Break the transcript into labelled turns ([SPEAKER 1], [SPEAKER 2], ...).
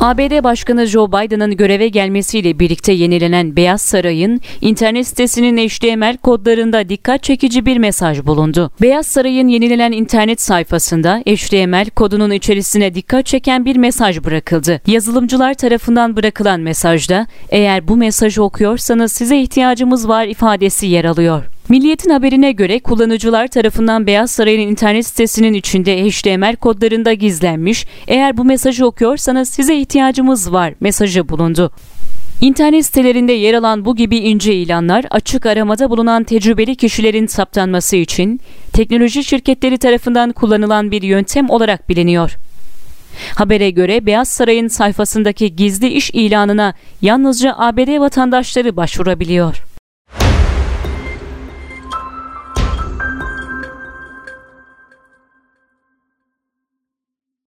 [SPEAKER 1] ABD Başkanı Joe Biden'ın göreve gelmesiyle birlikte yenilenen Beyaz Saray'ın internet sitesinin HTML kodlarında dikkat çekici bir mesaj bulundu. Beyaz Saray'ın yenilenen internet sayfasında HTML kodunun içerisine dikkat çeken bir mesaj bırakıldı. Yazılımcılar tarafından bırakılan mesajda eğer bu mesajı okuyorsanız size ihtiyacımız var ifadesi yer alıyor. Milliyetin haberine göre kullanıcılar tarafından Beyaz Saray'ın internet sitesinin içinde HTML kodlarında gizlenmiş, eğer bu mesajı okuyorsanız size ihtiyacımız var mesajı bulundu. İnternet sitelerinde yer alan bu gibi ince ilanlar açık aramada bulunan tecrübeli kişilerin saptanması için teknoloji şirketleri tarafından kullanılan bir yöntem olarak biliniyor. Habere göre Beyaz Saray'ın sayfasındaki gizli iş ilanına yalnızca ABD vatandaşları başvurabiliyor.